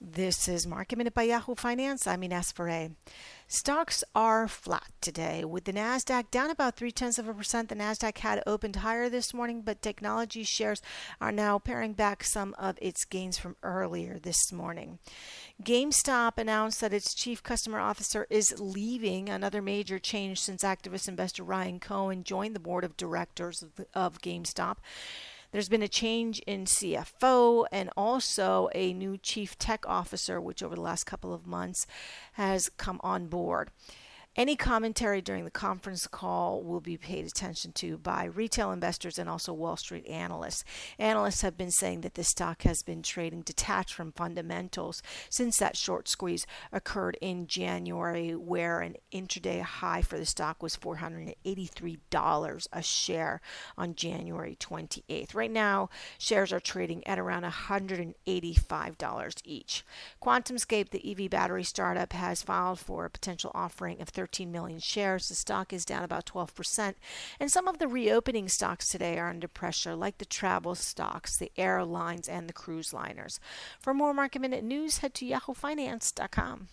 This is Market Minute by Yahoo Finance. I'm Ines Ferre. Stocks are flat today, with the Nasdaq down about three tenths of a percent. The Nasdaq had opened higher this morning, but technology shares are now paring back some of its gains from earlier this morning. GameStop announced that its chief customer officer is leaving, another major change since activist investor Ryan Cohen joined the board of directors of, of GameStop. There's been a change in CFO and also a new chief tech officer, which over the last couple of months has come on board. Any commentary during the conference call will be paid attention to by retail investors and also Wall Street analysts. Analysts have been saying that the stock has been trading detached from fundamentals since that short squeeze occurred in January, where an intraday high for the stock was $483 a share on January 28th. Right now, shares are trading at around $185 each. QuantumScape, the EV battery startup, has filed for a potential offering of 13 million shares. The stock is down about 12%. And some of the reopening stocks today are under pressure, like the travel stocks, the airlines, and the cruise liners. For more market minute news, head to yahoofinance.com.